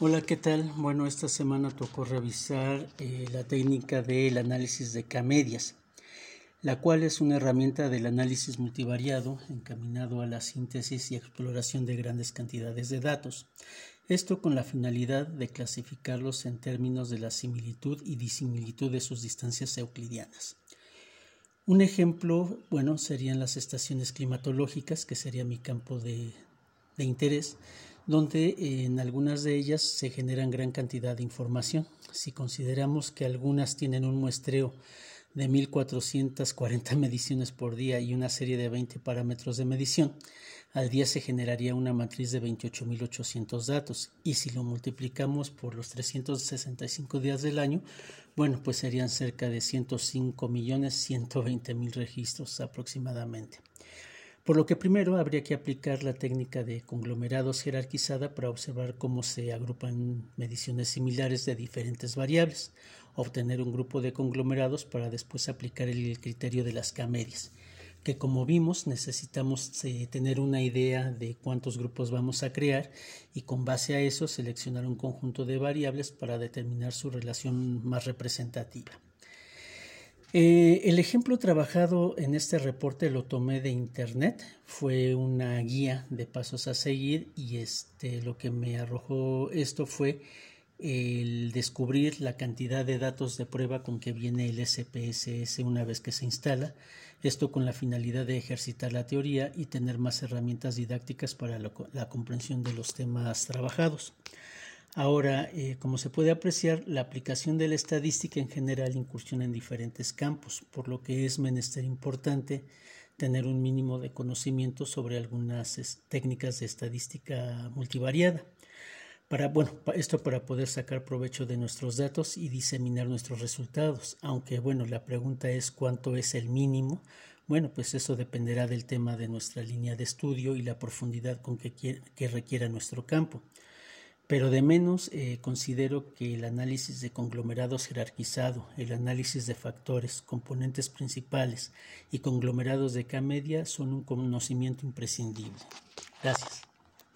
Hola, ¿qué tal? Bueno, esta semana tocó revisar eh, la técnica del análisis de K-medias, la cual es una herramienta del análisis multivariado encaminado a la síntesis y exploración de grandes cantidades de datos. Esto con la finalidad de clasificarlos en términos de la similitud y disimilitud de sus distancias euclidianas. Un ejemplo, bueno, serían las estaciones climatológicas, que sería mi campo de, de interés donde en algunas de ellas se generan gran cantidad de información. Si consideramos que algunas tienen un muestreo de 1440 mediciones por día y una serie de 20 parámetros de medición, al día se generaría una matriz de 28.800 datos y si lo multiplicamos por los 365 días del año, bueno, pues serían cerca de 105.120.000 registros aproximadamente. Por lo que primero habría que aplicar la técnica de conglomerados jerarquizada para observar cómo se agrupan mediciones similares de diferentes variables, obtener un grupo de conglomerados para después aplicar el criterio de las K-medias, que como vimos necesitamos eh, tener una idea de cuántos grupos vamos a crear y con base a eso seleccionar un conjunto de variables para determinar su relación más representativa. Eh, el ejemplo trabajado en este reporte lo tomé de internet, fue una guía de pasos a seguir y este, lo que me arrojó esto fue el descubrir la cantidad de datos de prueba con que viene el SPSS una vez que se instala, esto con la finalidad de ejercitar la teoría y tener más herramientas didácticas para la comprensión de los temas trabajados. Ahora, eh, como se puede apreciar, la aplicación de la estadística en general incursiona en diferentes campos, por lo que es menester importante tener un mínimo de conocimiento sobre algunas técnicas de estadística multivariada. Para, bueno, esto para poder sacar provecho de nuestros datos y diseminar nuestros resultados. Aunque, bueno, la pregunta es cuánto es el mínimo. Bueno, pues eso dependerá del tema de nuestra línea de estudio y la profundidad con que, que requiera nuestro campo. Pero de menos eh, considero que el análisis de conglomerados jerarquizado, el análisis de factores, componentes principales y conglomerados de K-media son un conocimiento imprescindible. Gracias.